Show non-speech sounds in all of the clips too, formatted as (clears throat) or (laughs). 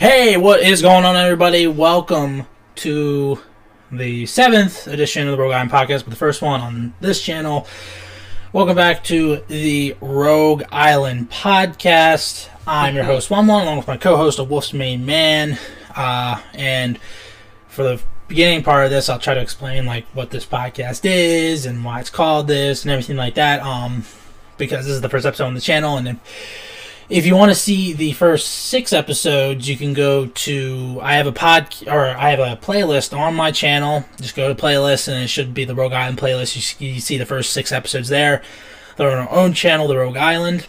Hey, what is going on, everybody? Welcome to the seventh edition of the Rogue Island Podcast, but the first one on this channel. Welcome back to the Rogue Island Podcast. I'm your host, One along with my co-host, a Wolf's Main Man. Uh, and for the beginning part of this, I'll try to explain like what this podcast is and why it's called this and everything like that. Um, because this is the first episode on the channel, and if, if you want to see the first six episodes, you can go to I have a pod or I have a playlist on my channel. Just go to playlist, and it should be the Rogue Island playlist. You see, you see the first six episodes there. They're on our own channel, the Rogue Island,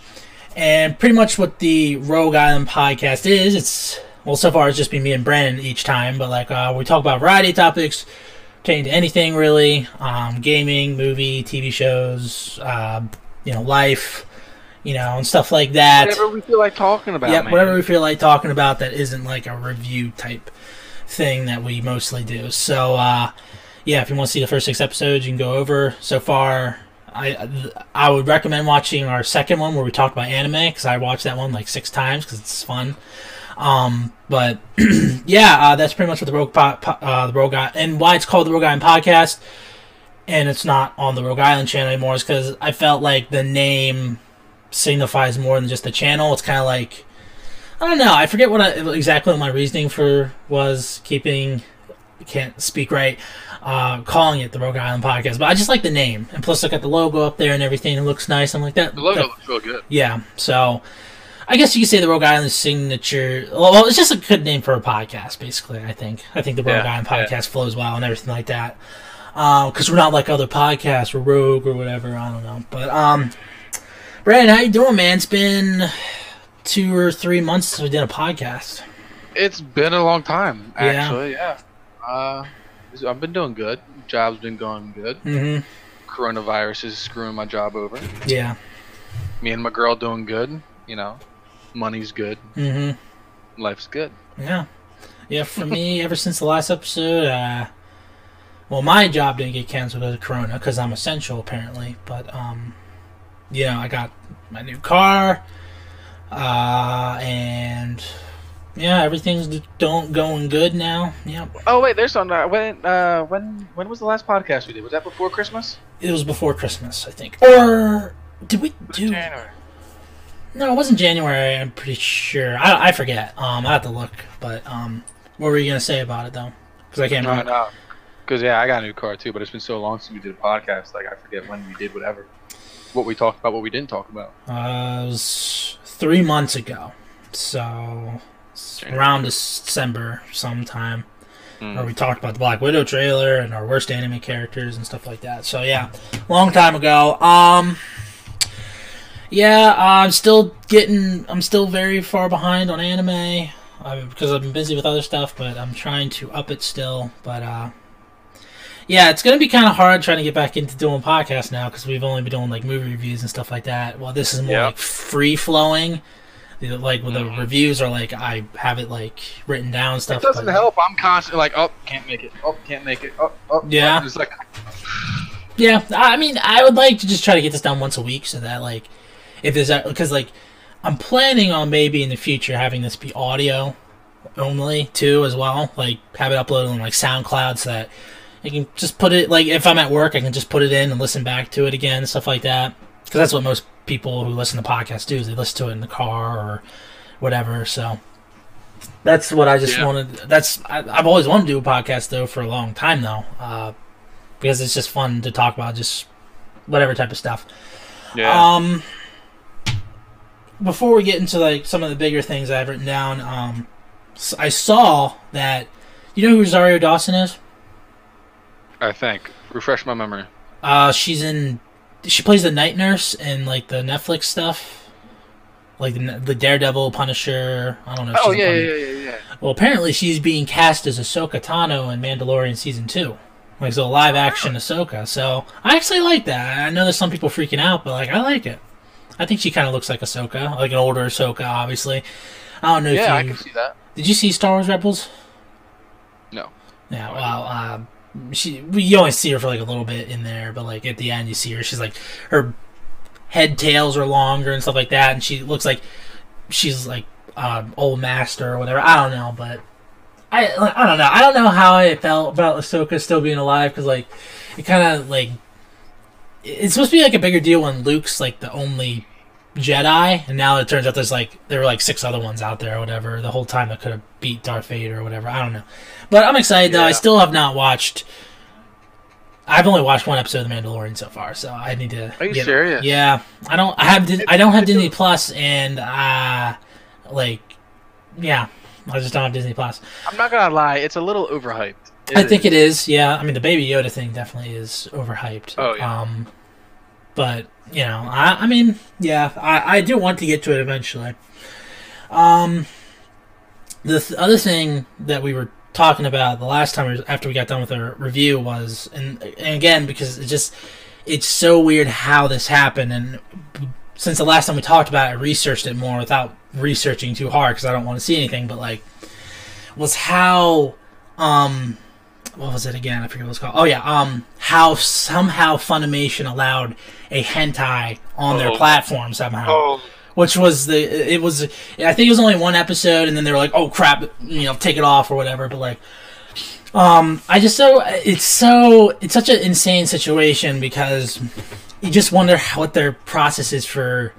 and pretty much what the Rogue Island podcast is. It's well, so far it's just been me and Brandon each time, but like uh, we talk about variety of topics pertaining to anything really, um, gaming, movie, TV shows, uh, you know, life, you know, and stuff like that. Whatever we feel like talking about. yeah, whatever we feel like talking about that isn't like a review type thing that we mostly do. So, uh, yeah, if you want to see the first six episodes, you can go over. So far, I I would recommend watching our second one where we talked about anime because I watched that one like six times because it's fun. Um, but (clears throat) yeah, uh, that's pretty much what the Rogue po- uh, the Rogue Island and why it's called the Rogue Island Podcast, and it's not on the Rogue Island channel anymore is because I felt like the name signifies more than just the channel. It's kind of like I don't know. I forget what I, exactly what my reasoning for was keeping can't speak right, uh, calling it the Rogue Island Podcast. But I just like the name, and plus look at the logo up there and everything. It looks nice. I'm like that. The logo that- looks real good. yeah, so I guess you could say the Rogue Island signature. Well, it's just a good name for a podcast, basically. I think. I think the Rogue Yeah, Island yeah. podcast flows well and everything like that. Because we're not like other podcasts, we're Rogue or whatever. I don't know, but um, Brandon, how you doing, man? It's been two or three months since we did a podcast. It's been a long time, Yeah. actually. Yeah. Uh, I've been doing good. Job's been going good. Mm-hmm. Coronavirus is screwing my job over. Yeah. Me and my girl doing good. You know, money's good. Mm-hmm. Life's good. Yeah. Yeah, for me, (laughs) ever since the last episode, uh, well, my job didn't get canceled because of Corona because I'm essential apparently. But um, you know, I got my new car, uh, and yeah, everything's don't going good now. Yeah, Oh wait, there's on uh, when uh when when was the last podcast we did? Was that before Christmas? it was before Christmas, I think, or did we do? January. No, it wasn't January. I'm pretty sure. I, I forget. Um, I have to look. But um, what were you gonna say about it though? Because I can't No, remember. no. Because yeah, I got a new car too, but it's been so long since we did a podcast. Like I forget when we did whatever. What we talked about, what we didn't talk about. Uh, it was three months ago. So around December sometime. Mm. Where we talked about the Black Widow trailer and our worst anime characters and stuff like that. So yeah, long time ago. Um, yeah, I'm still getting. I'm still very far behind on anime uh, because I've been busy with other stuff. But I'm trying to up it still. But uh, yeah, it's gonna be kind of hard trying to get back into doing podcasts now because we've only been doing like movie reviews and stuff like that. Well, this is more Yeah. like free flowing. Like with the Mhm. reviews are like I have it like written down and stuff. It doesn't but- help. I'm constantly like, oh, can't make it. Oh, can't make it. Oh, oh. Yeah. It's like, Yeah, I mean, I would like to just try to get this done once a week so that like, if there's that, because like, I'm planning on maybe in the future having this be audio only too as well. Like, have it uploaded on like SoundCloud so that I can just put it like if I'm at work, I can just put it in and listen back to it again, stuff like that. Because that's what most people who listen to podcasts do is they listen to it in the car or whatever. So. That's what I just Yeah. wanted. That's I, I've always wanted to do a podcast though for a long time though. Uh, because it's just fun to talk about just whatever type of stuff. yeah. Um, before we get into like some of the bigger things I've written down, um, I saw that you know who Rosario Dawson is. I think. Refresh my memory. Uh, she's in. She plays the night nurse in like the Netflix stuff, like the, the Daredevil, Punisher. I don't know. If Oh she's yeah, yeah, yeah, yeah. Well, apparently she's being cast as Ahsoka Tano in Mandalorian season two, like so live action Ahsoka. So I actually like that. I know there's some people freaking out, but like I like it. I think she kind of looks like Ahsoka, like an older Ahsoka, obviously. I don't know Yeah, I if you can see that. did. You see Star Wars Rebels? No. Yeah. Well, um, she we you only see her for like a little bit in there, but like at the end you see her. She's like her head tails are longer and stuff like that, and she looks like she's like uh, old master or whatever. I don't know, but I I don't know. I don't know how I felt about Ahsoka still being alive because like it kind of like it's supposed to be like a bigger deal when Luke's like the only Jedi, and now it turns out there's like there were like six other ones out there or whatever the whole time that could have beat Darth Vader or whatever. I don't know, but I'm excited though. I still have not watched. I've only watched one episode of The Mandalorian so far, so I need to. Are you get- serious? Yeah, I don't. I have. I don't have Disney Plus, and uh, like, yeah, I just don't have Disney Plus. I'm not gonna lie, it's a little overhyped. I think it is. Yeah, I mean the Baby Yoda thing definitely is overhyped. Oh, yeah. Um, but you know, I, I mean, yeah, I, I do want to get to it eventually. Um, the th- other thing that we were talking about the last time after we got done with our review was, and, and again because it just it's so weird how this happened, and since the last time we talked about it, I researched it more without researching too hard because I don't want to see anything, but like was how um what was it again? I forget what it was called. Oh yeah, um, how somehow Funimation allowed a hentai on their Oh. platform somehow, Oh, which was the it was I think it was only one episode, and then they were like, oh crap, you know, take it off or whatever. But like, um, I just so it's so it's such an insane situation because you just wonder what their process is for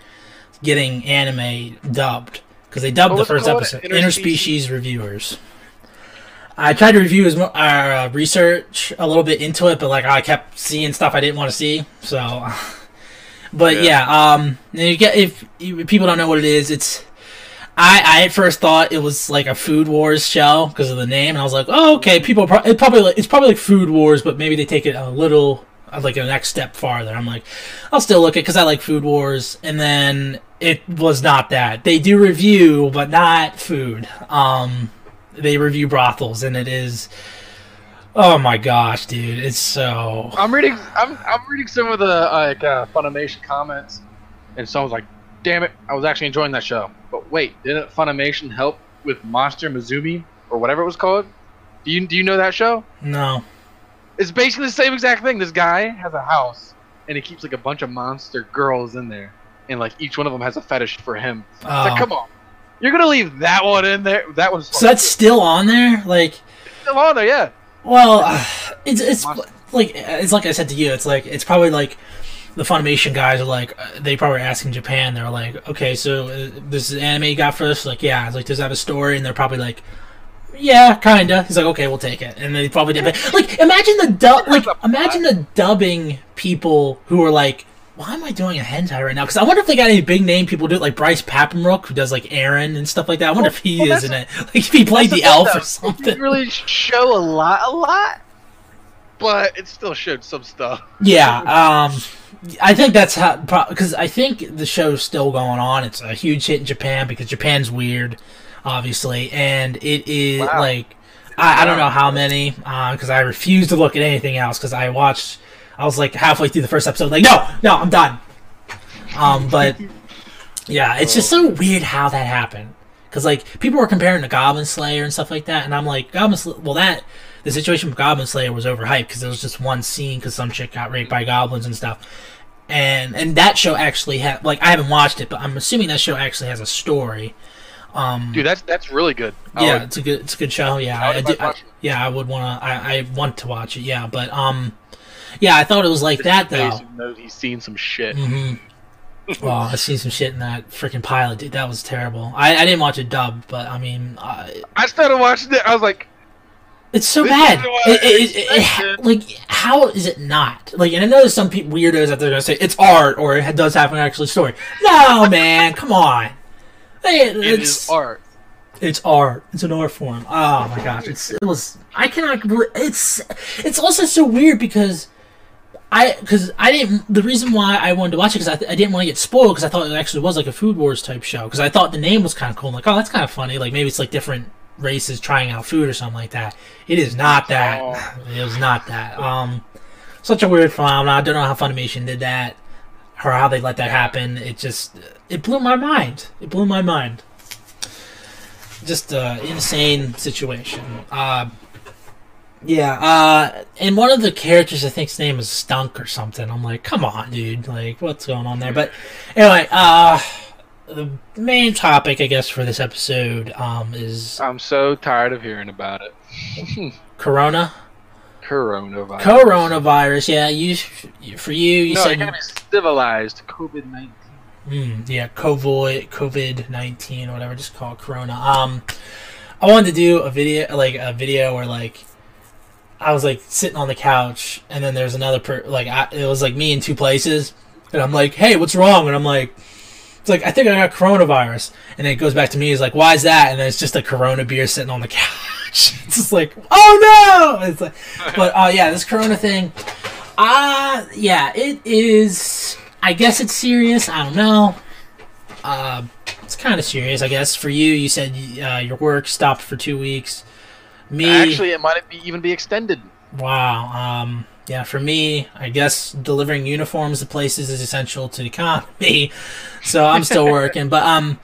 getting anime dubbed because they dubbed the first episode Interspecies? interspecies reviewers. I tried to review as our uh, research a little bit into it, but like I kept seeing stuff I didn't want to see. So, but Yeah. yeah, um, you get if, if people don't know what it is, it's I I at first thought it was like a Food Wars show because of the name, and I was like, oh okay, people pro- it probably like, it's probably like Food Wars, but maybe they take it a little uh, like a next step farther. I'm like, I'll still look it because I like Food Wars, and then it was not that. They do review, but not food. Um, they review brothels, and it is. Oh my gosh, dude! It's so. I'm reading. I'm I'm reading some of the like uh, Funimation comments, and someone's like, "Damn it, I was actually enjoying that show." But wait, didn't Funimation help with Monster Musume or whatever it was called? Do you do you know that show? No. It's basically the same exact thing. This guy has a house, and he keeps like a bunch of monster girls in there, and like each one of them has a fetish for him. It's Oh. like, come on, you're gonna leave that one in there? That one's So that's still on there, like. still on there, yeah. Well, (sighs) it's it's like it's like I said to you. It's like it's probably like the Funimation guys are like they probably asking Japan. They're like, okay, so uh, this is anime you got for us? Like, yeah. It's like, does it have a story? And they're probably like, yeah, kinda. He's like, okay, we'll take it. And they probably did. But, like, imagine the dub. Like, imagine the dubbing people who are like. Why am I doing a hentai right now? Because I wonder if they got any big name people do it, like Bryce Papenbrook, who does like Eren and stuff like that. I wonder Well, if he well, is in it. (laughs) Like if he played the thing, elf though. or It something. didn't really show a lot, a lot, but it still showed some stuff. Yeah, (laughs) um, I think that's how because I think the show's still going on. It's a huge hit in Japan because Japan's weird, obviously, and it is Wow. like I, I don't know how many because I refuse to look at anything else because I watched. I was like halfway through the first episode, like no, no, I'm done. Um, but yeah, it's just so weird how that happened because like people were comparing to Goblin Slayer and stuff like that, and I'm like Goblin Slayer. Well, that the situation with Goblin Slayer was overhyped because there was just one scene because some chick got raped by goblins and stuff, and and that show actually had like I haven't watched it, but I'm assuming that show actually has a story. Um, Dude, that's that's really good. I yeah, would- it's a good it's a good show. Yeah, I I, do, I- yeah, I would want to. I, I want to watch it. Yeah, but um, yeah, I thought it was like that though. Jason knows he's seen some shit. Mm-hmm. (laughs) Well, I seen some shit in that freaking pilot, dude. That was terrible. I, I didn't watch a dub, but I mean, uh, I started watching it. I was like, it's so bad. It, it, it, it- like, how is it not? Like, and I know there's some pe- weirdos out there gonna say it's art or it does have an actual story. No, man, (laughs) come on. It it's is art. it's art. It's an art form. Oh my gosh, it's it was. I cannot. believe It's it's also so weird because I because I didn't. The reason why I wanted to watch it because I, I didn't want to get spoiled because I thought it actually was like a Food Wars type show because I thought the name was kind of cool. I'm like, oh, that's kind of funny. Like maybe it's like different races trying out food or something like that. It is not that. Oh. It was not that. Um, such a weird phenomenon. I don't know how Funimation did that or how they let that happen. It just it blew my mind. It blew my mind just uh, insane situation. Uh, yeah, uh, and one of the characters I think's name is Stunk or something. I'm like, come on, dude, like what's going on there? But anyway, uh, the main topic, I guess, for this episode um, is I'm so tired of hearing about it. (laughs) Corona. Coronavirus. Coronavirus. Yeah, you for you, you no, said it gotta be civilized. COVID nineteen. Mm, yeah, COVID COVID nineteen or whatever, just call it Corona. Um, I wanted to do a video, like a video where like I was like sitting on the couch, and then there's another per like I, it was like me in two places, and I'm like, hey, what's wrong? And I'm like. It's like I think I got coronavirus, and it goes back to me. He's like, "Why is that?" And then it's just a Corona beer sitting on the couch. (laughs) It's just like, "Oh no!" It's like, but uh, yeah, this Corona thing. Uh yeah, it is. I guess it's serious. I don't know. Uh, it's kind of serious, I guess. For you, you said uh, your work stopped for two weeks. Me, Actually, it might be, even be extended. wow. Um, yeah, for me, I guess delivering uniforms to places is essential to the economy. (laughs) So I'm still (laughs) working, but um,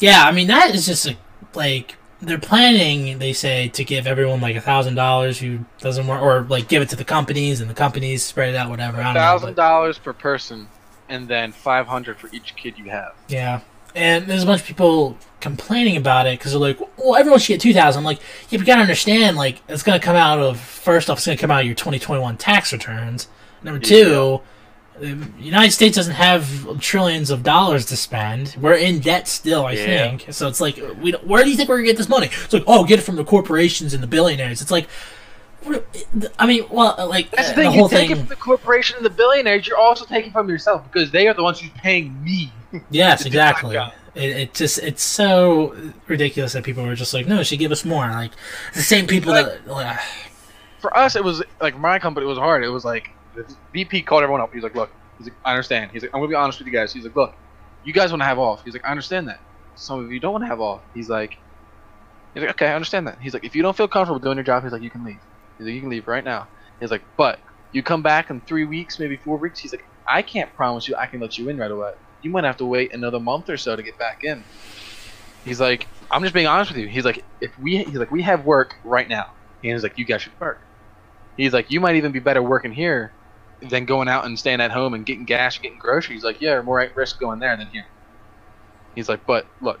yeah. I mean, that is just a, like they're planning. They say to give everyone like a thousand dollars who doesn't work, or like give it to the companies, and the companies spread it out, whatever. I Thousand dollars per person, and then five hundred for each kid you have. Yeah. And there's a bunch of people complaining about it because they're like, well, everyone should get 2000 I'm like, yeah, but you gotta understand, like, it's gonna come out of, first off, it's gonna come out of your 2021 tax returns. Number two, the United States doesn't have trillions of dollars to spend. We're in debt still, I Yeah. think. So it's like, we don't, where do you think we're gonna get this money? It's like, oh, get it from the corporations and the billionaires. It's like, I mean, well, like, That's the thing. the you whole take thing. it from the corporation and the billionaires. You're also taking from yourself because they are the ones who's paying me. Yes, to do my exactly. Uh, it, it just it's so ridiculous that people were just like, no, she give us more. Like the same people that like, (sighs) For us, it was like my company was hard. It was like the VP called everyone up. He's like, "Look, he's like, I understand." He's like, "I'm gonna be honest with you guys." He's like, "Look, you guys want to have off." He's like, "I understand that. Some of you don't want to have off." He's like, "He's like, okay, I understand that." He's like, "If you don't feel comfortable doing your job, he's like, you can leave. He's like, you can leave right now." He's like, "But you come back in three weeks, maybe four weeks." He's like, "I can't promise you I can let you in right away. You might have to wait another month or so to get back in." He's like, "I'm just being honest with you." He's like, "If we," he's like, "We have work right now." And he's like, "You guys should work." He's like, "You might even be better working here than going out and staying at home and getting gas and getting groceries." Like, "Yeah, more at risk going there than here." He's like, "But look,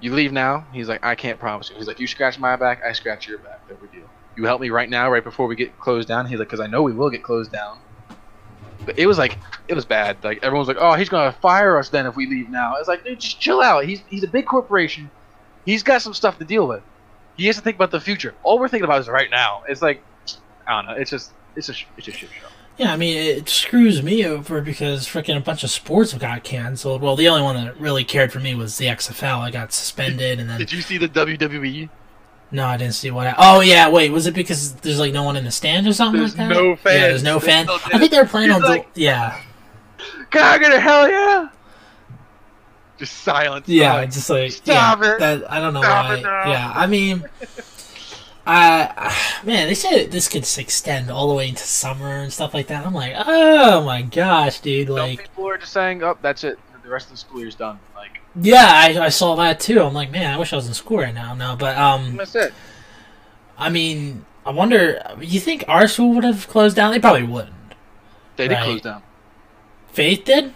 you leave now." He's like, "I can't promise you." He's like, "You scratch my back, I scratch your back. No big deal. You help me right now, right before we get closed down." He's like, "Cause I know we will get closed down." But it was like, it was bad. Like everyone's like, "Oh, he's gonna fire us then if we leave now." It's like, dude, just chill out. He's he's a big corporation. He's got some stuff to deal with. He has to think about the future. All we're thinking about is right now. It's like, I don't know. It's just, it's a, it's a shit show. yeah, I mean, it screws me over because freaking a bunch of sports got canceled. Well, the only one that really cared for me was the XFL. I got suspended, and then Did you see the? WWE? No, I didn't see what. I, oh yeah, wait, was it because there's like no one in the stand or something There's like that? no fans. Yeah, there's no fan. I think they were playing He's on. like- yeah, Can I get a hell yeah? Just silence. Yeah, Like, just like Stop yeah, it. That, I don't know Stop why. Yeah, I mean, (laughs) uh, (sighs) man, they said this could extend all the way into summer and stuff like that. I'm like, oh my gosh, dude! some Like, people are just saying, "Oh, that's it. The rest of the school year's done." Like, yeah, I, I saw that too. I'm like, man, I wish I was in school right now. No, but um, that's it. I mean, I wonder. You think our school would have closed down? They probably wouldn't. They did Right. close down. Faith did.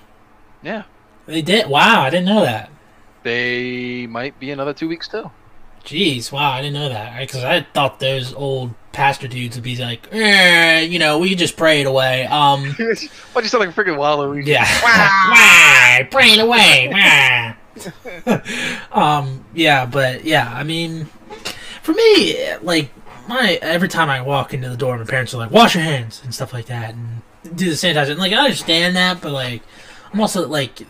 Yeah, They did. Wow, I didn't know that. they might be another two weeks too. Jeez, wow, I didn't know that. Because I thought those old pastor dudes would be like, eh, you know, we just pray it away. Um. (laughs) Why'd you sound like a freaking Waluigi? Yeah. (laughs) Why? Praying away. Wah. (laughs) um. Yeah, but yeah, I mean, for me, like my every time I walk into the door, my parents are like, "Wash your hands" and stuff like that, and do the sanitizer. And, like I understand that, but like. I'm also like,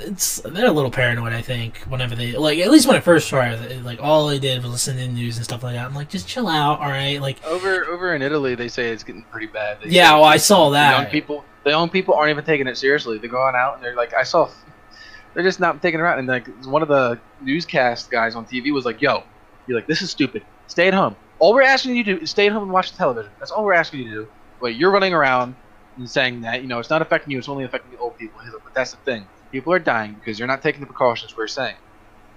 it's they're a little paranoid. I think whenever they like, at least when I first started, like all they did was listen to the news and stuff like that. I'm like, just chill out, all right? Like, Over over in Italy, they say it's getting pretty bad. They yeah, well, I saw that. young people, the young people aren't even taking it seriously. They're going out and they're like, I saw, they're just not taking it out. And like one of the newscast guys on TV was like, "Yo, you're like, this is stupid. Stay at home. All we're asking you to do is stay at home and watch the television. That's all we're asking you to do. But you're running around and saying that you know it's not affecting you. It's only affecting the old people. He's like, but that's the thing. People are dying because you're not taking the precautions we're saying.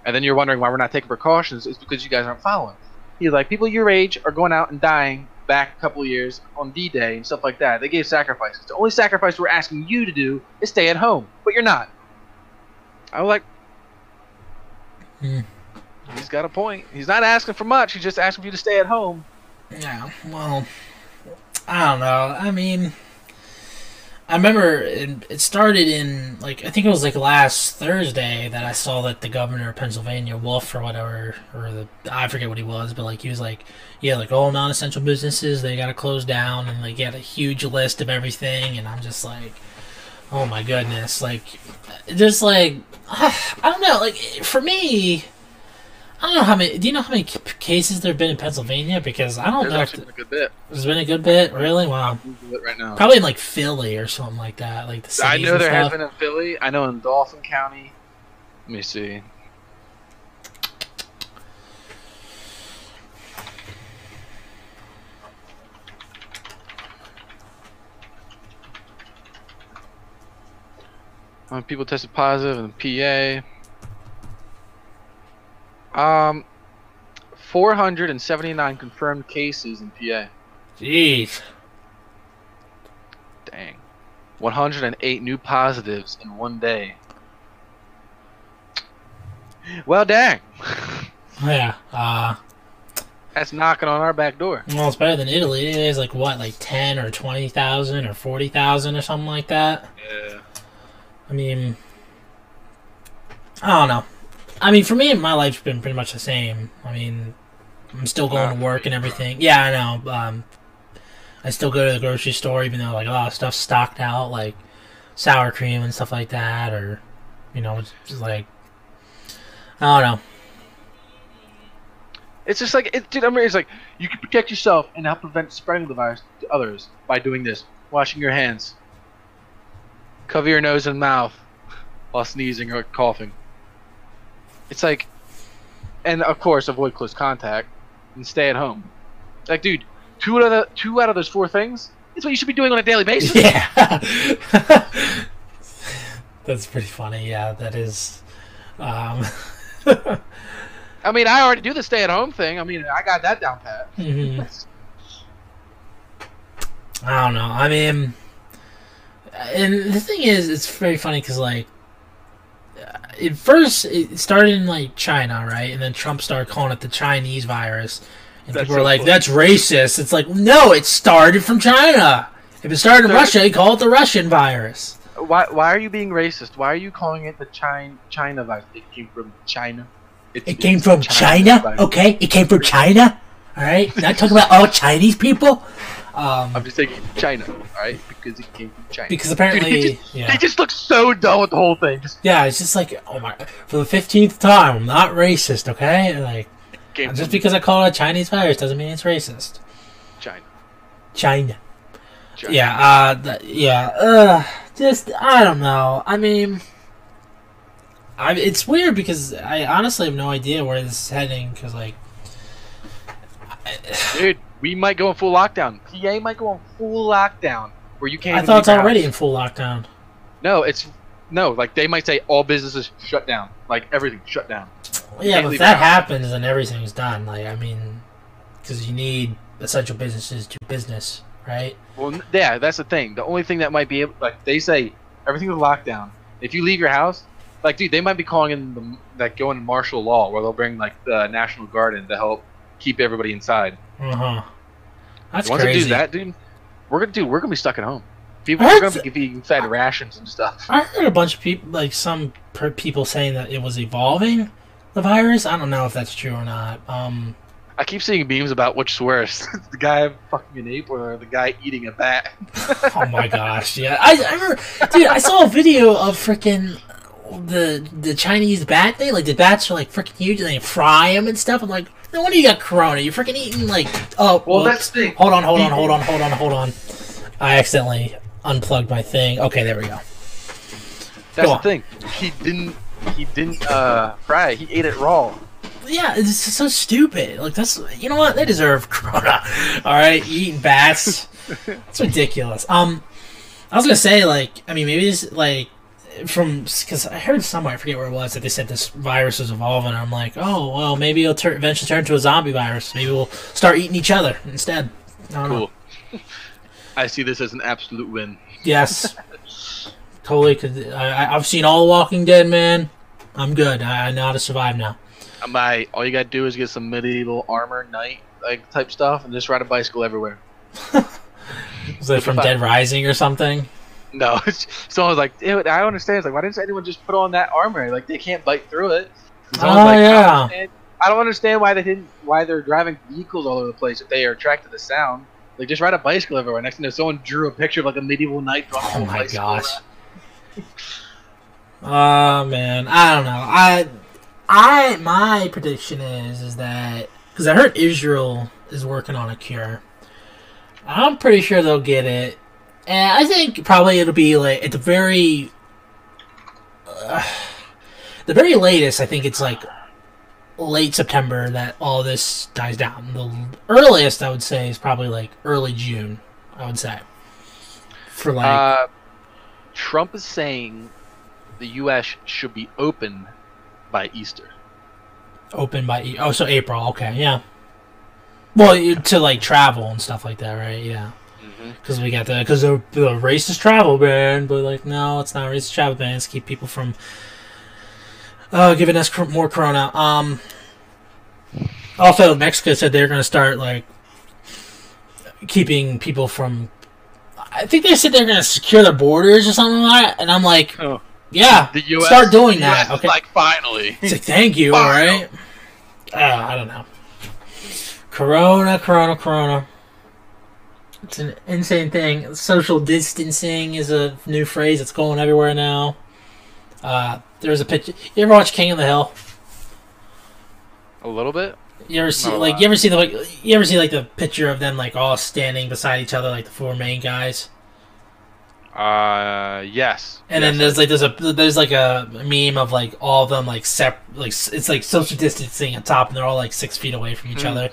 And then you're wondering why we're not taking precautions. It's because you guys aren't following. He's like, people your age are going out and dying back a couple years on D-Day and stuff like that. They gave sacrifices. The only sacrifice we're asking you to do is stay at home, but you're not. I was like, Hmm. he's got a point. He's not asking for much. He's just asking for you to stay at home. Yeah, well, I don't know. I mean, I remember it, it started in like I think it was like last Thursday that I saw that the governor of Pennsylvania, Wolf or whatever, or the I forget what he was, but like he was like, yeah, like all non-essential businesses they got to close down, and like he had a huge list of everything, and I'm just like, oh my goodness, like just like (sighs) I don't know, like for me. I don't know how many. Do you know how many cases there have been in Pennsylvania? Because I don't There's know. Been a good bit. there's been a good bit, really. Wow, right now. probably in like Philly or something like that, like the I know there stuff. been in Philly. I know in Dauphin County. Let me see. Many people tested positive in PA? Um, 479 confirmed cases in PA. Jeez, Dang. 108 new positives in one day. Well, dang. (laughs) yeah. Uh, That's knocking on our back door. well, it's better than Italy. Italy's like what, like ten or twenty thousand or forty thousand or something like that. Yeah. I mean, I don't know. I mean, for me, my life's been pretty much the same. I mean, I'm still going to work and everything. Yeah, I know. Um, I still go to the grocery store, even though like a lot of stuff's stocked out, like sour cream and stuff like that, or you know, it's just like I don't know. It's just like, it, dude, I mean, it's like, you can protect yourself and help prevent spreading the virus to others by doing this. Washing your hands. Cover your nose and mouth while sneezing or coughing. It's like, and of course, avoid close contact and stay at home. Like, dude, two out of the, two out of those four things is what you should be doing on a daily basis. (laughs) Yeah, (laughs) that's pretty funny. Yeah, that is. Um, (laughs) I mean, I already do the stay at home thing. I mean, I got that down pat. mhm. I don't know. I mean, and the thing is, it's very funny because like, at first it started in like China, right, and then Trump started calling it the Chinese virus, and That's people were so like, funny. "That's racist." It's like, no, it started from China. If it started in Russia, you call it the Russian virus. Why, why are you being racist? Why are you calling it the China China virus? It came from China. It's, It came from China, virus. okay? It came from China, all right? Not talking about all Chinese people. Um, I'm just saying China, alright? Because it came from China. because Dude, apparently, (laughs) he just, yeah. he just looks so dumb with the whole thing. Just Yeah, it's just like, oh my, for the fifteenth time, I'm not racist, okay? Like, just because I call it a Chinese virus doesn't mean it's racist. China. China. China. Yeah, uh, th- yeah, uh, just, I don't know. I mean, I, it's weird because I honestly have no idea where this is heading, because, like, Dude, we might go in full lockdown. PA might go on full lockdown where you can't. I thought it's already in full lockdown. No, it's no. Like they might say all businesses shut down. Like everything shut down. Yeah, but if that happens, then everything's done. Like, I mean, because you need essential businesses to business, right? Well, yeah, that's the thing. The only thing that might be able, like they say, everything's locked down. If you leave your house, like, dude, they might be calling in the like going to martial law, where they'll bring like the National Guard in to help keep everybody inside. Uh huh. That's crazy. Once crazy. they do that, dude, we're gonna do. we're gonna be stuck at home. People are gonna be fed rations and stuff. I heard a bunch of people, like some per- people, saying that it was evolving the virus. I don't know if that's true or not. Um, I keep seeing memes about which's worse, (laughs) the guy fucking an ape or the guy eating a bat. (laughs) oh my gosh, yeah. I, I remember, dude. I saw a video of freaking the the Chinese bat thing. Like the bats are like freaking huge, and they fry them and stuff. I'm like, no wonder you got corona. You're freaking eating like oh. Well, whoops. that's the thing. Hold on, hold on, hold on, hold on, hold on. I accidentally unplugged my thing. Okay, there we go. That's Go the thing. He didn't. He didn't uh, fry. He ate it raw. Yeah, it's so stupid. Like that's you know what they deserve (laughs) corona. All right, eating bats. (laughs) it's ridiculous. Um, I was gonna say like I mean maybe this like from because I heard somewhere I forget where it was that they said this virus was evolving. And I'm like, oh well, maybe it'll tur- eventually turn into a zombie virus. Maybe we'll start eating each other instead. I don't know. Cool. (laughs) I see this as an absolute win. Yes. (laughs) totally. Cause I, I've seen all the Walking Dead, man. I'm good. I, I know how to survive now. I, all you gotta do is get some medieval armor, knight like type stuff, and just ride a bicycle everywhere. (laughs) Is it from Dead Rising or something? (laughs) No, someone was like, I don't understand. It's like, why didn't anyone just put on that armor? Like, they can't bite through it." Oh like, I don't yeah. understand- I don't understand why they didn't, why they're driving vehicles all over the place if they are attracted to the sound. Like, just ride a bicycle everywhere. Next thing you know, someone drew a picture of like a medieval knight. Oh my gosh. (laughs) Oh man, I don't know. I, I my prediction is is that because I heard Israel is working on a cure. I'm pretty sure they'll get it, and I think probably it'll be like at the very, uh, the very latest. I think it's like late September that all this dies down. The earliest I would say is probably like early June. I would say for like Uh, Trump is saying the U.S. should be open by Easter. Open by E- oh, so April. Okay, yeah. Well, to like travel and stuff like that, right? Yeah, Mm-hmm. because we got the because the, the racist travel ban, but like no, it's not racist travel bans. Keep people from uh, giving us cr- more corona. Um. Also, Mexico said they're going to start like keeping people from. I think they said they're going to secure their borders or something like that, and I'm like, Oh. yeah, The U.S. start doing the that. US is Okay, like finally. it's like, thank you, Fine. alright? Uh, I don't know. Corona, corona, corona. It's an insane thing. Social distancing is a new phrase that's going everywhere now. Uh, there's a picture. You ever watch King of the Hill? A little bit. You ever see Not like you ever see the like you ever see like the picture of them like all standing beside each other like the four main guys? Uh, yes. And then there's like there's a there's like a meme of like all of them like sep like it's like social distancing on top and they're all like six feet away from each Mm. other.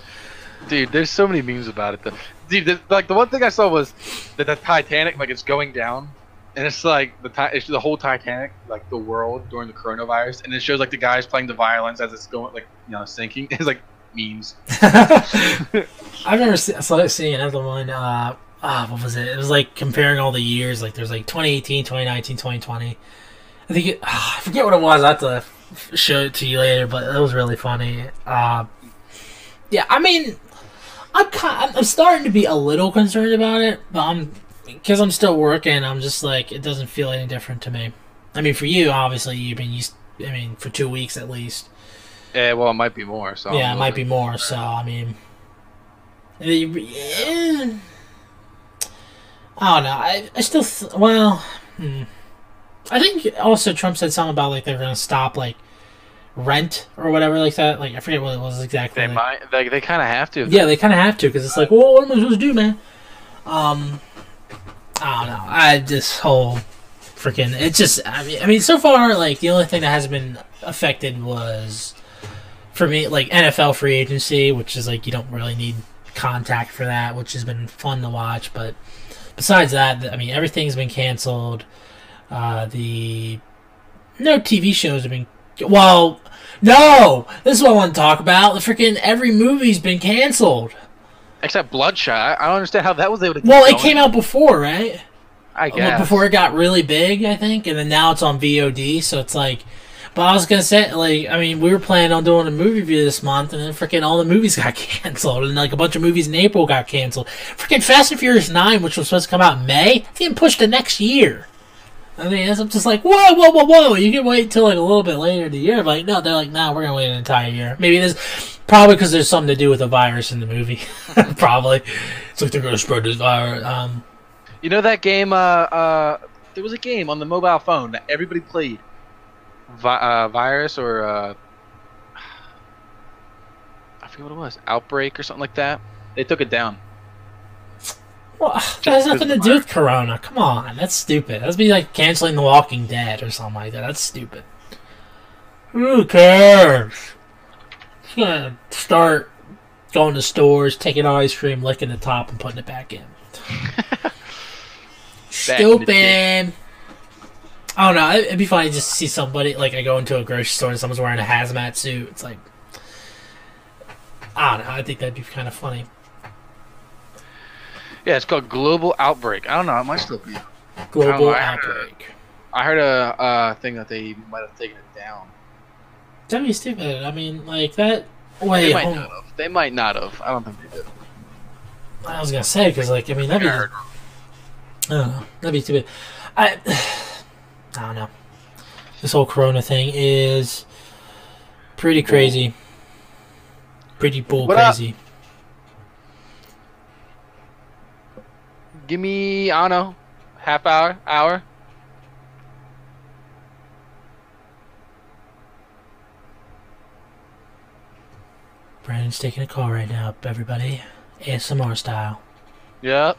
Dude, there's so many memes about it. Though. Dude, like the one thing I saw was that the Titanic, like it's going down, and it's like the it's the whole Titanic, like the world during the coronavirus, and it shows like the guys playing the violins as it's going, like you know, sinking. (laughs) It's like memes. (laughs) I've never se- saw seeing another one. Uh, ah, what was it? It was like comparing all the years. Like there's like 2018, 2019, 2020. I think it, ah, I forget what it was. I have to show it to you later, but it was really funny. Uh, yeah, I mean, I'm kind, I'm starting to be a little concerned about it, but I'm because I'm still working. I'm just like it doesn't feel any different to me. I mean, for you, obviously, you've been used. I mean, for two weeks at least. Yeah, well, it might be more. So Yeah, it might be more. So I mean, eh, I don't know. I, I still th- well, hmm. I think also Trump said something about like they're gonna stop like rent or whatever like that. Like I forget what it was exactly. They like- might. They, they kind of have to. yeah, they kind of have to because it's like, well, what am I supposed to do, man? Um, I don't know. I this whole freaking it's just. I mean, I mean, so far, like the only thing that hasn't been affected was for me, like NFL free agency, which is like you don't really need contact for that, which has been fun to watch. But besides that, I mean, everything's been canceled. Uh, the no TV shows have been. Well, no, this is what I want to talk about. The freaking every movie's been canceled. Except Bloodshot. I don't understand how that was able to. Well, it going. came out before, right? I guess. Before it got really big, I think, and then now it's on VOD. So it's like, but I was gonna say, like, I mean, we were planning on doing a movie review this month, and then freaking all the movies (laughs) got canceled, and like a bunch of movies in April got canceled. Freaking Fast and Furious Nine, which was supposed to come out in May, it's getting pushed to next year. I mean, I'm just like, whoa, whoa, whoa, whoa! You can wait till like a little bit later in the year. But like, no, they're like, nah, we're gonna wait an entire year. Maybe there's probably because there's something to do with the virus in the movie. (laughs) probably, it's like they're gonna spread this virus. Um, You know that game? Uh, uh, there was a game on the mobile phone that everybody played. Vi- uh, virus or uh, I forget what it was. Outbreak or something like that. They took it down. Well, that has nothing to do with Corona. Come on, that's stupid. That'd be like canceling The Walking Dead or something like that. That's stupid. Who cares? Just gonna start going to stores, taking ice cream, licking the top, and putting it back in. (laughs) Back in Stupid. I don't know. it- It'd be funny just to see somebody like I go into a grocery store and someone's wearing a hazmat suit. It's like I don't know. I think that'd be kind of funny. Yeah, it's called Global Outbreak. I don't know. It might still be. Global I outbreak. I heard a uh, thing that they might have taken it down. That'd be stupid. I mean, like that. Wait, They might hold- not have. They might not have. I don't think they did. I was gonna say because, like, I mean, that'd be. I don't know. That'd be stupid. I. (sighs) I don't know. This whole Corona thing is pretty crazy. Pretty bull What crazy. Give me, I don't know, half hour, hour. Brandon's taking a call right now, everybody. ASMR style. Yep.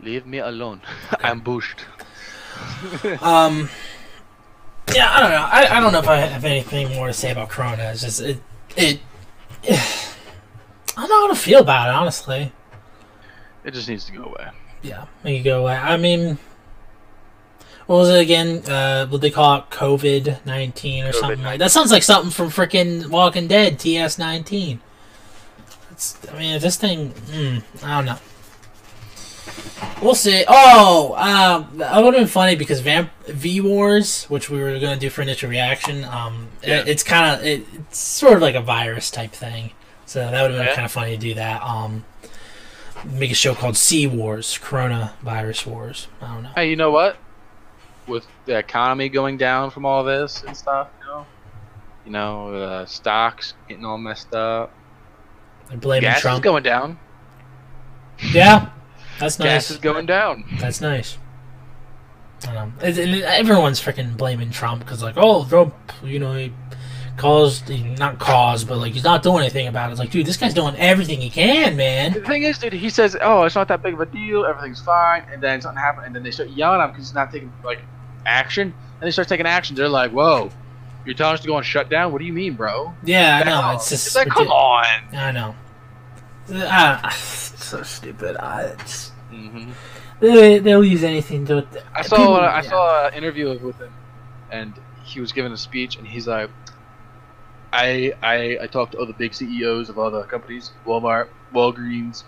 Leave me alone. (laughs) Ambushed. (laughs) Um. Yeah, I don't know. I, I don't know if I have anything more to say about Corona. It's just it it. I don't know how to feel about it, honestly. It just needs to go away. Yeah, make it go away. I mean, what was it again? Uh, what they call it? COVID nineteen or something like that. Sounds like something from freaking Walking Dead. TS nineteen. It's. I mean, if this thing. Mm, I don't know. We'll see. Oh, um, that would have been funny because Vamp V Wars, which we were gonna do for initial reaction, um, Yeah. it, it's kind of it, it's sort of like a virus type thing. So that would have been Yeah. kind of funny to do that. Um, make a show called Sea Wars, Corona Virus Wars. I don't know. Hey, you know what? With the economy going down from all this and stuff, you know, you know, uh, stocks getting all messed up. They're blaming Gas is Trump. going down. yeah, that's nice. Gas is going down. That's nice. I don't know. It- it- everyone's freaking blaming Trump because, like, oh, Trump, you know, he caused, not caused, but like he's not doing anything about it. It's like, dude, this guy's doing everything he can, man. The thing is, dude, he says, "Oh, it's not that big of a deal. Everything's fine," and then something happens, and then they start yelling at him because he's not taking like action, and they start taking action. They're like, "Whoa, you're telling us to go on shutdown? What do you mean, bro?" Yeah, I know. It's just It's like, come on. I know. I, (sighs) so stupid. I, it's, hmm they, they'll use anything to. I saw People- I yeah. saw an interview with him, and he was giving a speech, and he's like, "I I I talked to all the big CEOs of all the companies: Walmart, Walgreens,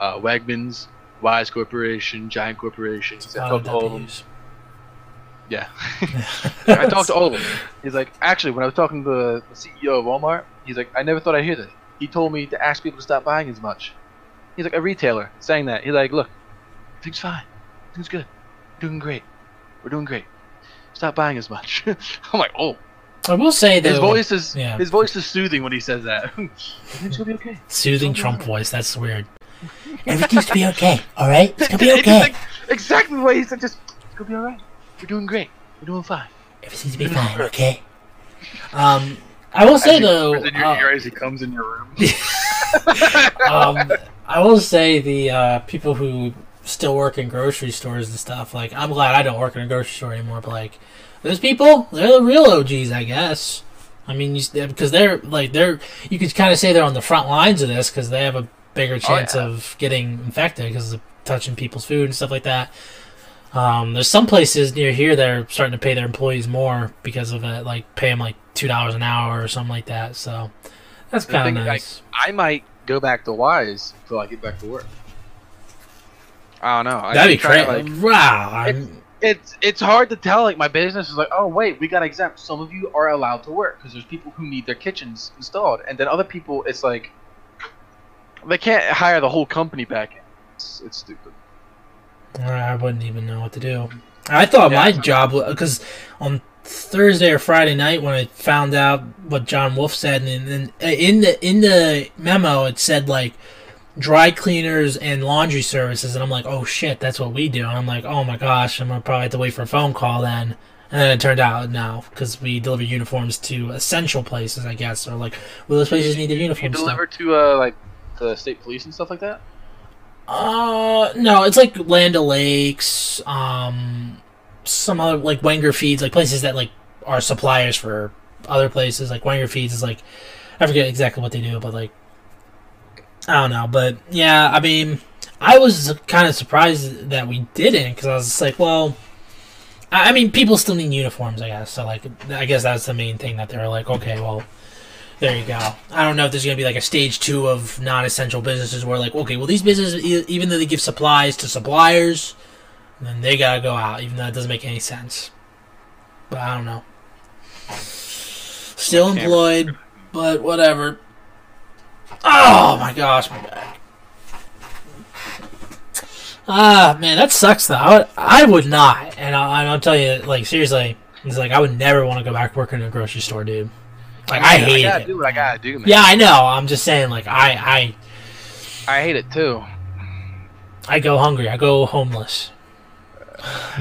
uh, Wegmans, Weis Corporation, Giant Corporation. I talked to all of them. Yeah, (laughs) I talked to all of them. He's like, actually, when I was talking to the, CEO of Walmart, he's like, I never thought I'd hear that. He told me to ask people to stop buying as much. He's like a retailer saying that. He's like, look, things fine, things good, We're doing great, we're doing great. Stop buying as much. (laughs) I'm like, oh, I will say though, his voice is yeah. his voice is soothing when he says that. (laughs) Everything's gonna be okay. soothing It's Trump okay. voice. That's weird. (laughs) Everything's gonna be okay. All right, it's gonna be (laughs) okay. like exactly what he said. Just it's gonna be all right. We're doing great. We're doing fine. Everything's gonna be fine. Okay. Um, I will say As he though. in your uh, ear as he comes in your room. um, I will say the uh, people who still work in grocery stores and stuff. Like, I'm glad I don't work in a grocery store anymore. But like, those people, they're the real OGs, I guess. I mean, you, because they're like they're you could kind of say they're on the front lines of this because they have a bigger chance Oh, yeah. of getting infected because of touching people's food and stuff like that. Um, there's some places near here that are starting to pay their employees more because of it, like pay them like two dollars an hour or something like that. So that's kind of like, nice. I might go back to Weis until I get back to work. I don't know. I That'd be crazy. Like, wow. I'm, it's it's hard to tell. Like my business is like, oh wait, we got exempt. Some of you are allowed to work because there's people who need their kitchens installed, and then other people, it's like they can't hire the whole company back in. It's, it's stupid. I wouldn't even know what to do. I thought Yeah. my job because on Thursday or Friday night when I found out what John Wolf said, and, and in the in the memo it said like dry cleaners and laundry services, and I'm like, oh shit, that's what we do. And I'm like, oh my gosh, I'm gonna probably have to wait for a phone call then. And then it turned out now because we deliver uniforms to essential places, I guess, or like, well, those places need their You uniforms. still. deliver to uh like the state police and stuff like that. Uh, no, it's like Land O'Lakes, um, some other like Wenger Feeds, like places that like are suppliers for other places. Like Wenger Feeds is like, I forget exactly what they do, but like, I don't know. But yeah, I mean, I was kind of surprised that we didn't because I was just like, well, I, I mean, people still need uniforms, I guess. So like, I guess that's the main thing that they were like, okay, well. There you go. I don't know if there's going to be like a stage two of non-essential businesses where like, okay, well these businesses, even though they give supplies to suppliers, then they gotta go out, even though it doesn't make any sense. but I don't know. Still employed, but whatever. Oh my gosh, my back. Ah, man, that sucks though. I would, I would not, and I, I'll tell you, like seriously, it's like I would never want to go back working in a grocery store, dude. Like I Yeah, hate I gotta it. do what I gotta do, man. Yeah, I know. I'm just saying, like I, I, I hate it too. I go hungry. I go homeless.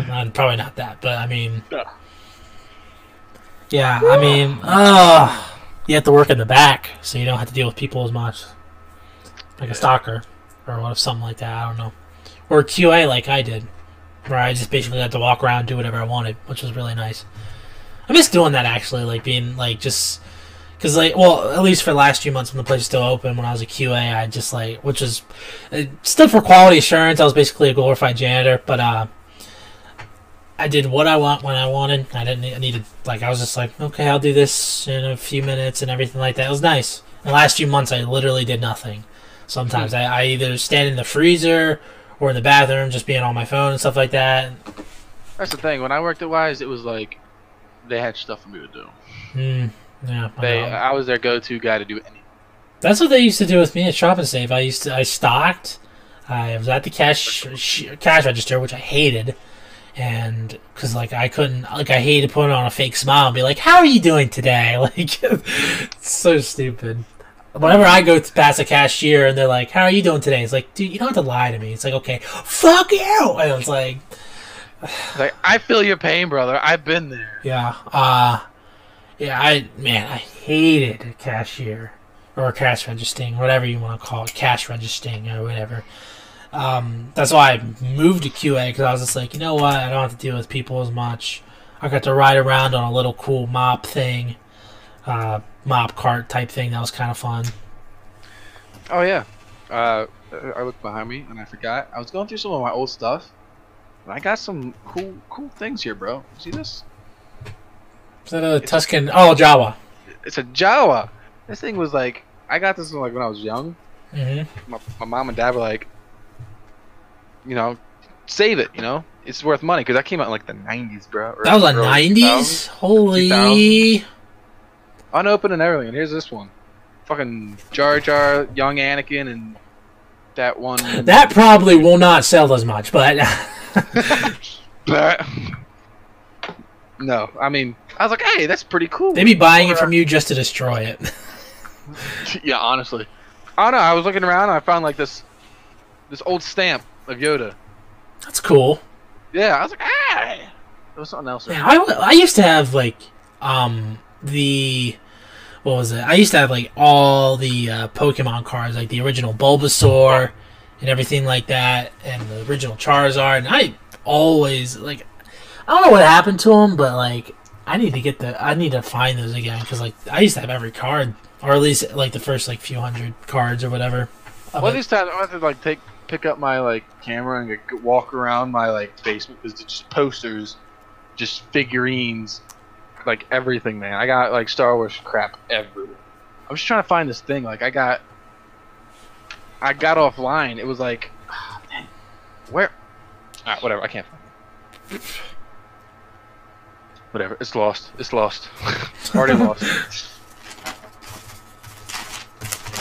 Not, probably not that, but I mean, Yeah. I mean, uh, you have to work in the back, so you don't have to deal with people as much, like a stalker or what if something like that. I don't know, or QA like I did, where I just basically had to walk around, do whatever I wanted, which was really nice. I miss doing that actually, like being like just. Cause like, well, at least for the last few months when the place was still open, when I was a QA, I just like, which was, it stood for quality assurance. I was basically a glorified janitor, but uh, I did what I want when I wanted. I didn't I needed like I was just like, okay, I'll do this in a few minutes and everything like that. It was nice. The last few months, I literally did nothing. Sometimes I, I either stand in the freezer or in the bathroom, just being on my phone and stuff like that. That's the thing. When I worked at Weis, it was like they had stuff for me to do. Mm, yeah, I They, know. I was their go-to guy to do anything. That's what they used to do with me at Shop and Save. I used to I stocked. I was at the cash sh- cash register, which I hated, and because like I couldn't like I hated putting on a fake smile and be like, "How are you doing today?" (laughs) Like it's so stupid. Whenever I go to pass a cashier and they're like, "How are you doing today?" It's like, dude, you don't have to lie to me. It's like, okay, fuck you. (laughs) And it's like, (sighs) like I feel your pain, brother. I've been there. yeah, uh, yeah. I man, I hated a cashier or cash registering, whatever you want to call it, cash registering or whatever. Um, that's why I moved to QA because I was just like, you know what, I don't have to deal with people as much. I got to ride around on a little cool mop thing, uh, mop cart type thing. That was kind of fun. Oh yeah. Uh, I looked behind me and I forgot. I was going through some of my old stuff, and I got some cool, cool things here, bro. See this? Is that a Tusken? Oh, Jawa. It's a Jawa. This thing was like, I got this one like when I was young. hmm My, my mom and dad were like, you know, save it. You know, it's worth money because that came out in like the '90s, bro. or That was a early nineties. Holy! unopened and everything. And here's this one, fucking Jar Jar, young Anakin, and that one. (laughs) That probably will not sell as much, but (laughs) (laughs) no, I mean, I was like, hey, that's pretty cool. they'd be buying it from you just to destroy it. yeah, honestly. I don't know. I was looking around and I found like this, this old stamp of Yoda. That's cool. Yeah, I was like, hey, there was something else. Yeah, I, I used to have like um the what was it? I used to have like all the uh, Pokemon cards, like the original Bulbasaur and everything like that, and the original Charizard. And I always like I don't know what happened to them, but like I need to get the I need to find those again because like I used to have every card, or at least like the first like few hundred cards or whatever. of One of it. these times I have to like take pick up my like camera and like, walk around my like basement because it's just posters, just figurines, like everything, man. I got like Star Wars crap everywhere. I was trying to find this thing. Like I got, I got offline. It was like, ah, dang, where? All right, whatever. I can't find it. Whatever. It's lost. It's lost. (laughs) Already lost.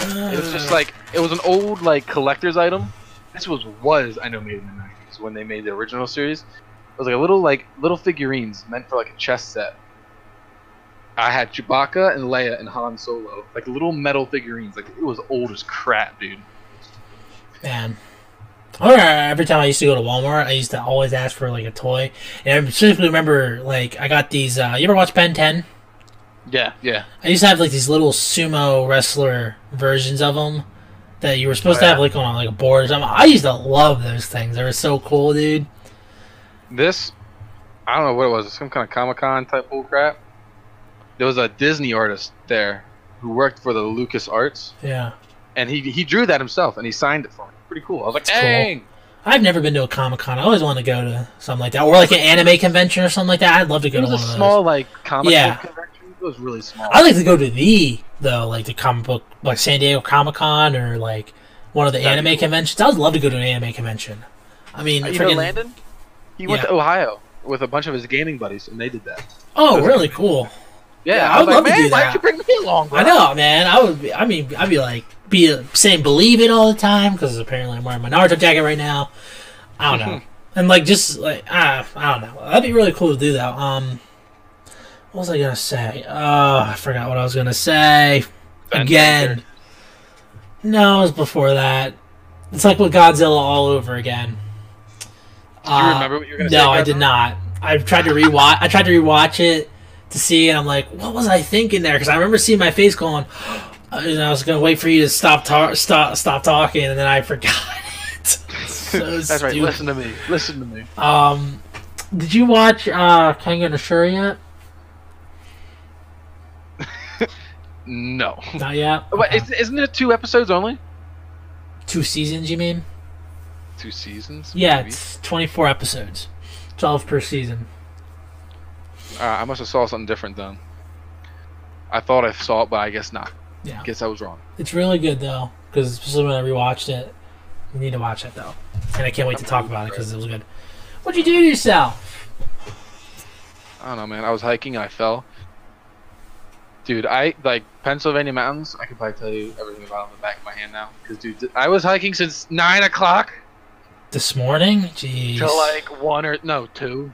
It was just like it was an old like collector's item. This was was I know made in the nineties when they made the original series. It was like a little like little figurines meant for like a chess set. I had Chewbacca and Leia and Han Solo, like little metal figurines. Like it was old as crap, dude. Man. I remember every time I used to go to Walmart, I used to always ask for like a toy. And I specifically remember like I got these. Uh, you ever watch Ben Ten? Yeah, yeah. I used to have like these little sumo wrestler versions of them that you were supposed Oh, to have like on like a board or something. I used to love those things. They were so cool, dude. This, I don't know what it was. Some kind of Comic Con type bull crap. There was a Disney artist there who worked for the Lucas Arts, Yeah. and he he drew that himself and he signed it for me. Pretty cool. I was like, That's cool. dang. I've never been to a Comic Con. I always wanted to go to something like that, or like an anime convention or something like that. I'd love to go It to was one a of small like comic Yeah. Book convention. It was really small. I'd like to go to the though, like the comic book, like San Diego Comic Con or like one of the That'd anime cool. conventions. I'd love to go to an anime convention. I mean, Uh, you know Landon? He went Yeah. to Ohio. with a bunch of his gaming buddies, and they did that. Oh, really cool. Yeah, Yeah, I I was would like, love to man, do why that." didn't you bring me along? Bro? I know, man. I would. Be, I mean, I'd be like, be saying believe it all the time because apparently I'm wearing my Naruto jacket right now. I don't know, (laughs) and like just like ah, I don't know. That'd be really cool to do that. Um, what was I gonna say? Oh, I forgot what I was gonna say. Ben Again. Taylor. No, it was before that. It's like with Godzilla all over again. Do you remember what you were gonna say? Uh, No, I did not. I tried to rewatch. I tried to rewatch it to see, and I'm like, what was I thinking there? Because I remember seeing my face going, (gasps) and I was gonna wait for you to stop ta- stop stop talking, and then I (laughs) forgot it. so (laughs) That's right. stupid. Listen to me. Listen to me. Um, did you watch uh, Kengan Ashura yet? No. Not yet. (laughs) But Okay. is, isn't it two episodes only? Two seasons, you mean? Two seasons. Yeah, maybe? it's 24 episodes, 12 per season. Uh, I must have saw something different then. I thought I saw it, but I guess not. Yeah. guess I was wrong. It's really good though, because especially when I rewatched it, you need to watch it though, and I can't wait to talk about it because it was good. What'd you do to yourself? I don't know, man. I was hiking and I fell. Dude, I like Pennsylvania mountains. I could probably tell you everything about them in the back of my hand now. Because, dude, I was hiking since nine o'clock This morning? Jeez. till like one or no two.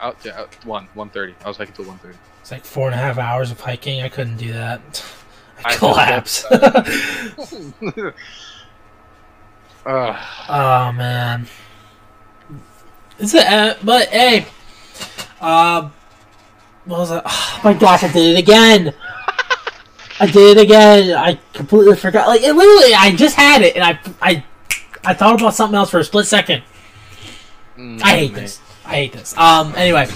Out yeah, out- one one thirty. I was hiking till one thirty. It's like four and a half hours of hiking. I couldn't do that. (laughs) I I collapsed. (laughs) (laughs) Oh man. It's a, uh, but hey, uh, what was that? (sighs) Oh my gosh, I did it again. I did it again. I completely forgot. Like it literally, I just had it, and I, I, I thought about something else for a split second. Mm, I hate man. this. I hate this. Um. Anyway,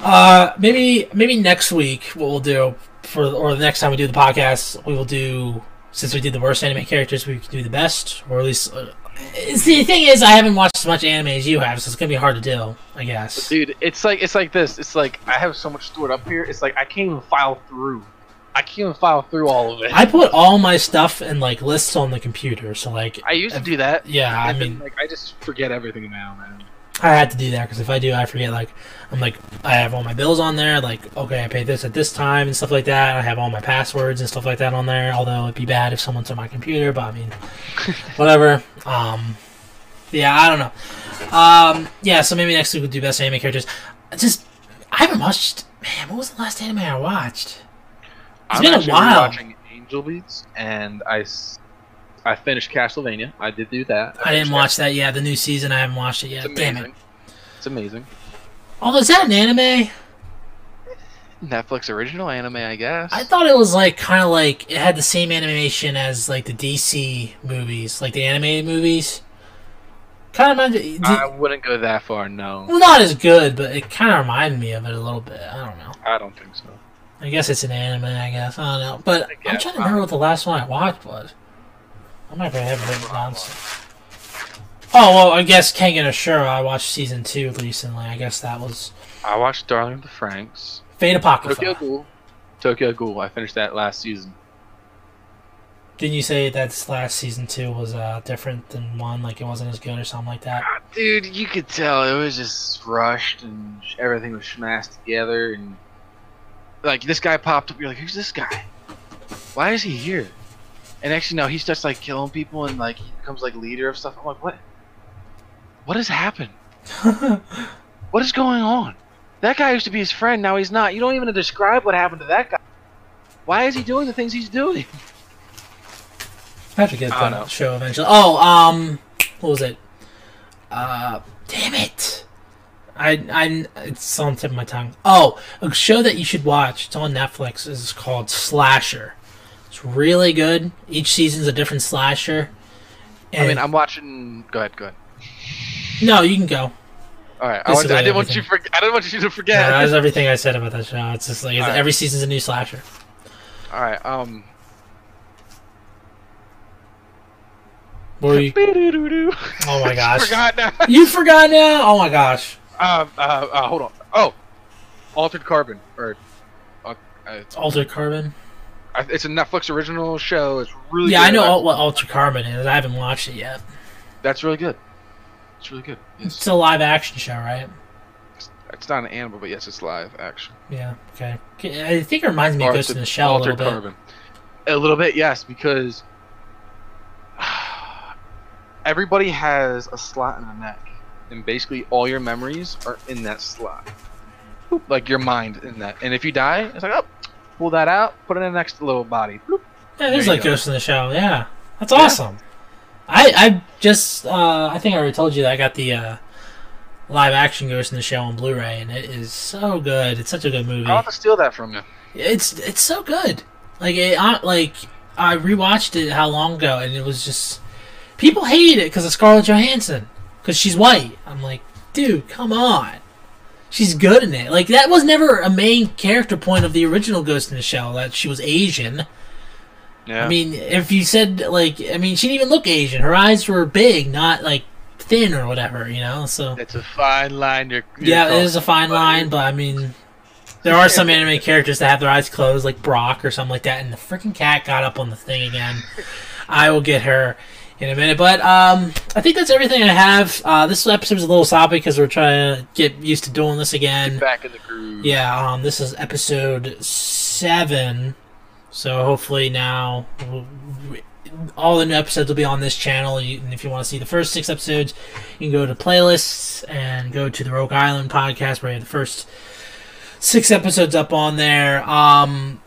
uh, maybe maybe next week what we'll do for or the next time we do the podcast, we will do since we did the worst anime characters, we can do the best, or at least. Uh, see, the thing is, I haven't watched as much anime as you have, so it's gonna be hard to do. I guess. Dude, it's like it's like this. It's like I have so much stored up here. It's like I can't even file through. I can't even file through all of it. I, put all my stuff in like lists on the computer, so like I used to do that. yeah, I then, mean, like I just forget everything now, man. I had to do that because if I do, I forget. Like, I'm like, I have all my bills on there. Like, okay, I paid this at this time and stuff like that. I have all my passwords and stuff like that on there. Although it'd be bad if someone's on my computer, but I mean, (laughs) whatever. Um, yeah, I don't know. Um, yeah, so maybe next week we'll do best anime characters. Just, I haven't watched. Man, what was the last anime I watched? It's I'm been a while. watching Angel Beats, and I, I finished Castlevania. I did do that. I didn't watch that yet. The new season, I haven't watched it it. yet. It's Damn amazing. it. It's amazing. Oh, is that an anime? Netflix original anime, I guess. I thought it was like kind of like it had the same animation as like the DC movies, like the animated movies. Kind of reminded, I wouldn't go that far. No, well, not as good, but it kind of reminded me of it a little bit. I don't know. I don't think so. I guess it's an anime. I guess I don't know, but I'm trying to remember what the last one I watched was. I might have it written down. some- Oh well, I guess Kengan Ashura. I watched season two recently. I guess that was I watched Darling of the Franxx. Fate Tokyo Apocrypha. Ghoul. Tokyo Ghoul. I finished that last season. Didn't you say that this last season two was uh, different than one? Like it wasn't as good or something like that? Dude, you could tell it was just rushed and everything was smashed together and like this guy popped up. You're like, who's this guy? Why is he here? And actually, no, he starts like killing people and like he becomes like leader of stuff. I'm like, what? What has happened? (laughs) What is going on? That guy used to be his friend. Now he's not. You don't even describe what happened to that guy. Why is he doing the things he's doing? I have to get I don't know. show eventually. Oh, um, what was it? Uh, damn it! I, I, it's on the tip of my tongue. Oh, a show that you should watch. It's on Netflix. is called Slasher. It's really good. Each season's a different slasher. I mean, I'm watching. Go ahead, go ahead. no, you can go. All right, I, want, I didn't want you. For, I didn't want you to Yeah, forget. that's everything I said about that show. It's just like Alright. every season's a new slasher. All right. Um. Were you? Oh my (laughs) gosh. Forgot now. You forgot now? Oh my gosh. Um. Uh, uh. Hold on. Oh. Altered Carbon. Or. Uh, uh, it's, Altered Carbon. I- it's a Netflix original show. It's really. Yeah, I know al- what Altered Carbon is. I haven't watched it yet. That's really good. It's really good. Yes. It's a live action show, right? It's not an animal, but yes, it's live action. Yeah. Okay. I think it reminds me of Ghost in the Shell a little bit. Carbon. A little bit, yes, because (sighs) everybody has a slot in the neck, and basically all your memories are in that slot. Like your mind in that, and if you die, it's like oh, pull that out, put it in the next little body. Yeah, it is like Ghost in the Shell. Yeah, that's awesome. Yeah. I I just uh, I think I already told you that I got the uh, live action Ghost in the Shell on Blu-ray, and it is so good. It's such a good movie. I want to steal that from you. It's it's so good. Like it, I, like I rewatched it how long ago, and it was just people hate it because of Scarlett Johansson because she's white. I'm like, dude, come on. She's good in it. Like that was never a main character point of the original Ghost in the Shell that she was Asian. Yeah. I mean, if you said like, I mean, she didn't even look Asian. Her eyes were big, not like thin or whatever. You know, so it's a fine line. You're, you're yeah, it is a fine line, but I mean, there are some anime characters that have their eyes closed, like Brock or something like that. And the freaking cat got up on the thing again. I will get her in a minute, but um, I think that's everything I have. Uh, this episode was a little sloppy because we're trying to get used to doing this again. Get back in the groove. Yeah, um, this is episode seven. So hopefully now all the new episodes will be on this channel. You, and if you want to see the first six episodes, you can go to playlists and go to the Rogue Island podcast where you have the first six episodes up on there. Um,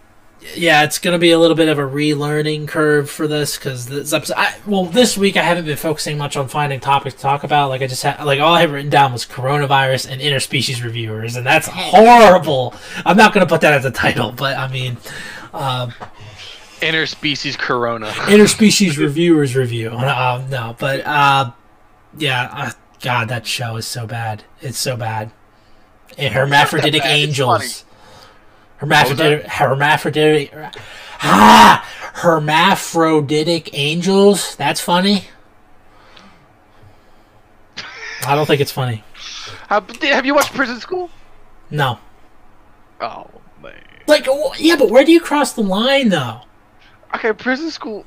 yeah, it's gonna be a little bit of a relearning curve for this because this episode. I, well, this week I haven't been focusing much on finding topics to talk about. Like I just had, like all I had written down was coronavirus and interspecies reviewers, and that's horrible. I'm not gonna put that as a title, but I mean, um, interspecies corona. (laughs) interspecies reviewers review. Uh, no, but uh, yeah, uh, God, that show is so bad. It's so bad. And hermaphroditic angels. Hermaphroditic, hermaphroditic, ah, hermaphroditic angels. That's funny. I don't think it's funny. have you watched Prison School? No. Oh man. Like, yeah, but where do you cross the line, though? Okay, Prison School.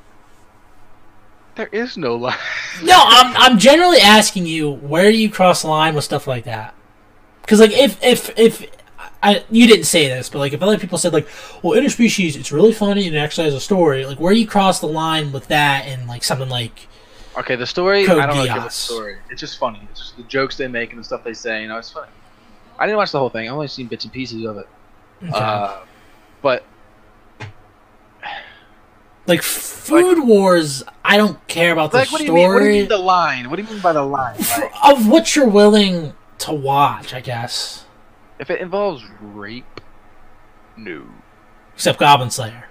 There is no line. (laughs) no, I'm I'm generally asking you where do you cross the line with stuff like that? Because like if if if I, you didn't say this, but like if other people said like, well, interspecies, it's really funny and it actually has a story. Like, where do you cross the line with that and like something like? Okay, the story. Code I don't know the story. It's just funny. It's just the jokes they make and the stuff they say. You know, it's funny. I didn't watch the whole thing. I've only seen bits and pieces of it. Okay. Uh, but like Food like, Wars, I don't care about the like, what story. Do you mean, what do you mean the line? What do you mean by the line? Like, of what you're willing to watch, I guess. If it involves rape, no. Except Goblin Slayer.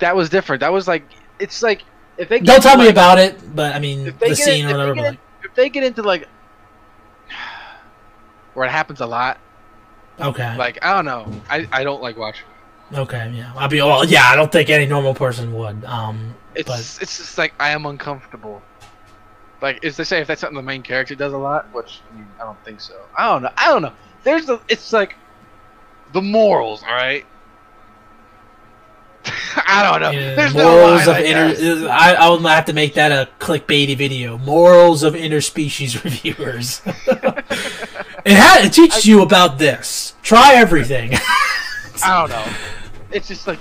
That was different. That was like it's like if they don't tell me like, about it, but I mean the scene in, or whatever. They in, if they get into like (sighs) where it happens a lot, okay. Like I don't know, I I don't like watching. Okay, yeah, I'll be well. Yeah, I don't think any normal person would. Um, it's but... it's just like I am uncomfortable. Like, is they say if that's something the main character does a lot, which I, mean, I don't think so. I don't know. I don't know there's a, it's like the morals, all right. (laughs) I don't know. Yeah, There's morals no line, of inter. I, I will have to make that a clickbaity video. Morals of interspecies (laughs) reviewers. (laughs) it had, it teaches I, you about this. Try everything. I don't know. It's just like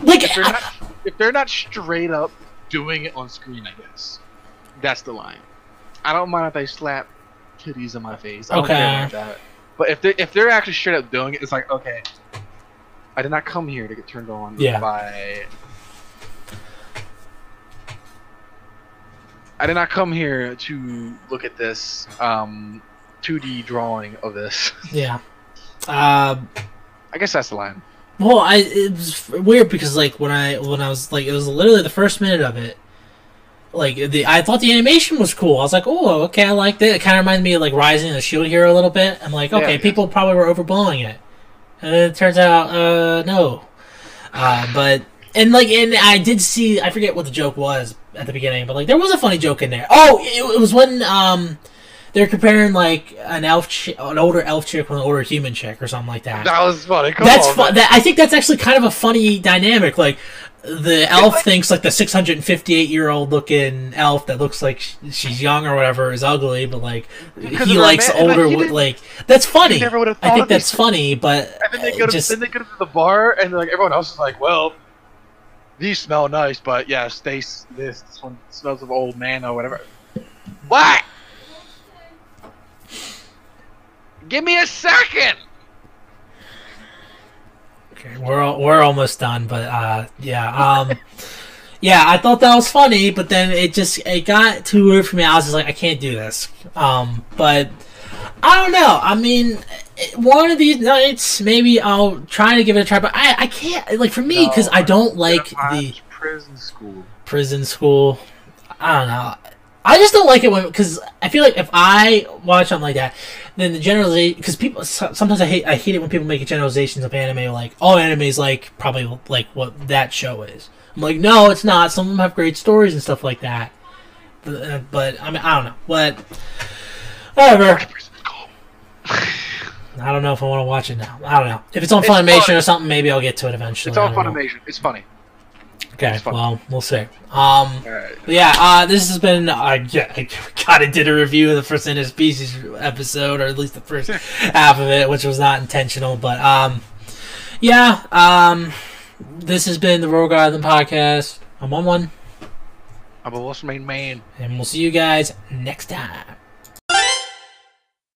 like if they're, not, if they're not straight up doing it on screen, I guess that's the line. I don't mind if they slap titties in my face. I okay. But if they if they're actually straight up doing it, it's like okay, I did not come here to get turned on yeah. by. I did not come here to look at this um, 2D drawing of this. (laughs) Yeah. Uh, I guess that's the line. Well, I it was weird because like when I when I was like it was literally the first minute of it like the I thought the animation was cool. I was like, oh, okay, I liked it. It kind of reminded me of like Rising of the Shield Hero a little bit. I'm like, okay, yeah, people yeah. probably were overblowing it, and then it turns out, uh, no. Uh, but and like and I did see I forget what the joke was at the beginning, but like there was a funny joke in there. Oh, it, it was when um they're comparing like an elf, ch- an older elf chick with an older human chick, or something like that. That was funny. Come that's fun. That, I think that's actually kind of a funny dynamic. Like the elf thinks like the 658 year old looking elf that looks like she's young or whatever is ugly, but like he likes man- older. wo- like that's funny. I think that's funny, but And then they go to just then they go to the bar, and like everyone else is like, "Well, these smell nice, but yes, they this one smells of old man or whatever." What? Give me a second. Okay, we're al- we're almost done, but uh, yeah, um, (laughs) yeah, I thought that was funny, but then it just it got too weird for me. I was just like, I can't do this. Um, but I don't know. I mean, one of these nights, maybe I'll try to give it a try. But I I can't like for me because I don't like the prison school. prison school. I don't know. I just don't like it when because I feel like if I watch something like that, then the generalization because people sometimes I hate I hate it when people make generalizations of anime like all anime is like probably like what that show is. I'm like no, it's not. Some of them have great stories and stuff like that. But, uh, but I mean I don't know. But whatever. (sighs) I don't know if I want to watch it now. I don't know if it's on It's Funimation fun. or something. Maybe I'll get to it eventually. It's on don't know. Funimation. It's funny. Okay, well we'll see. Um. Right. Yeah, uh, this has been. Uh, yeah, I (laughs) kind of did a review of the first Interspecies episode, or at least the first half of it, which was not intentional. But um, yeah, um, this has been the Rogue Island podcast. I'm on one, I'm a Wilson main man. and we'll see you guys next time.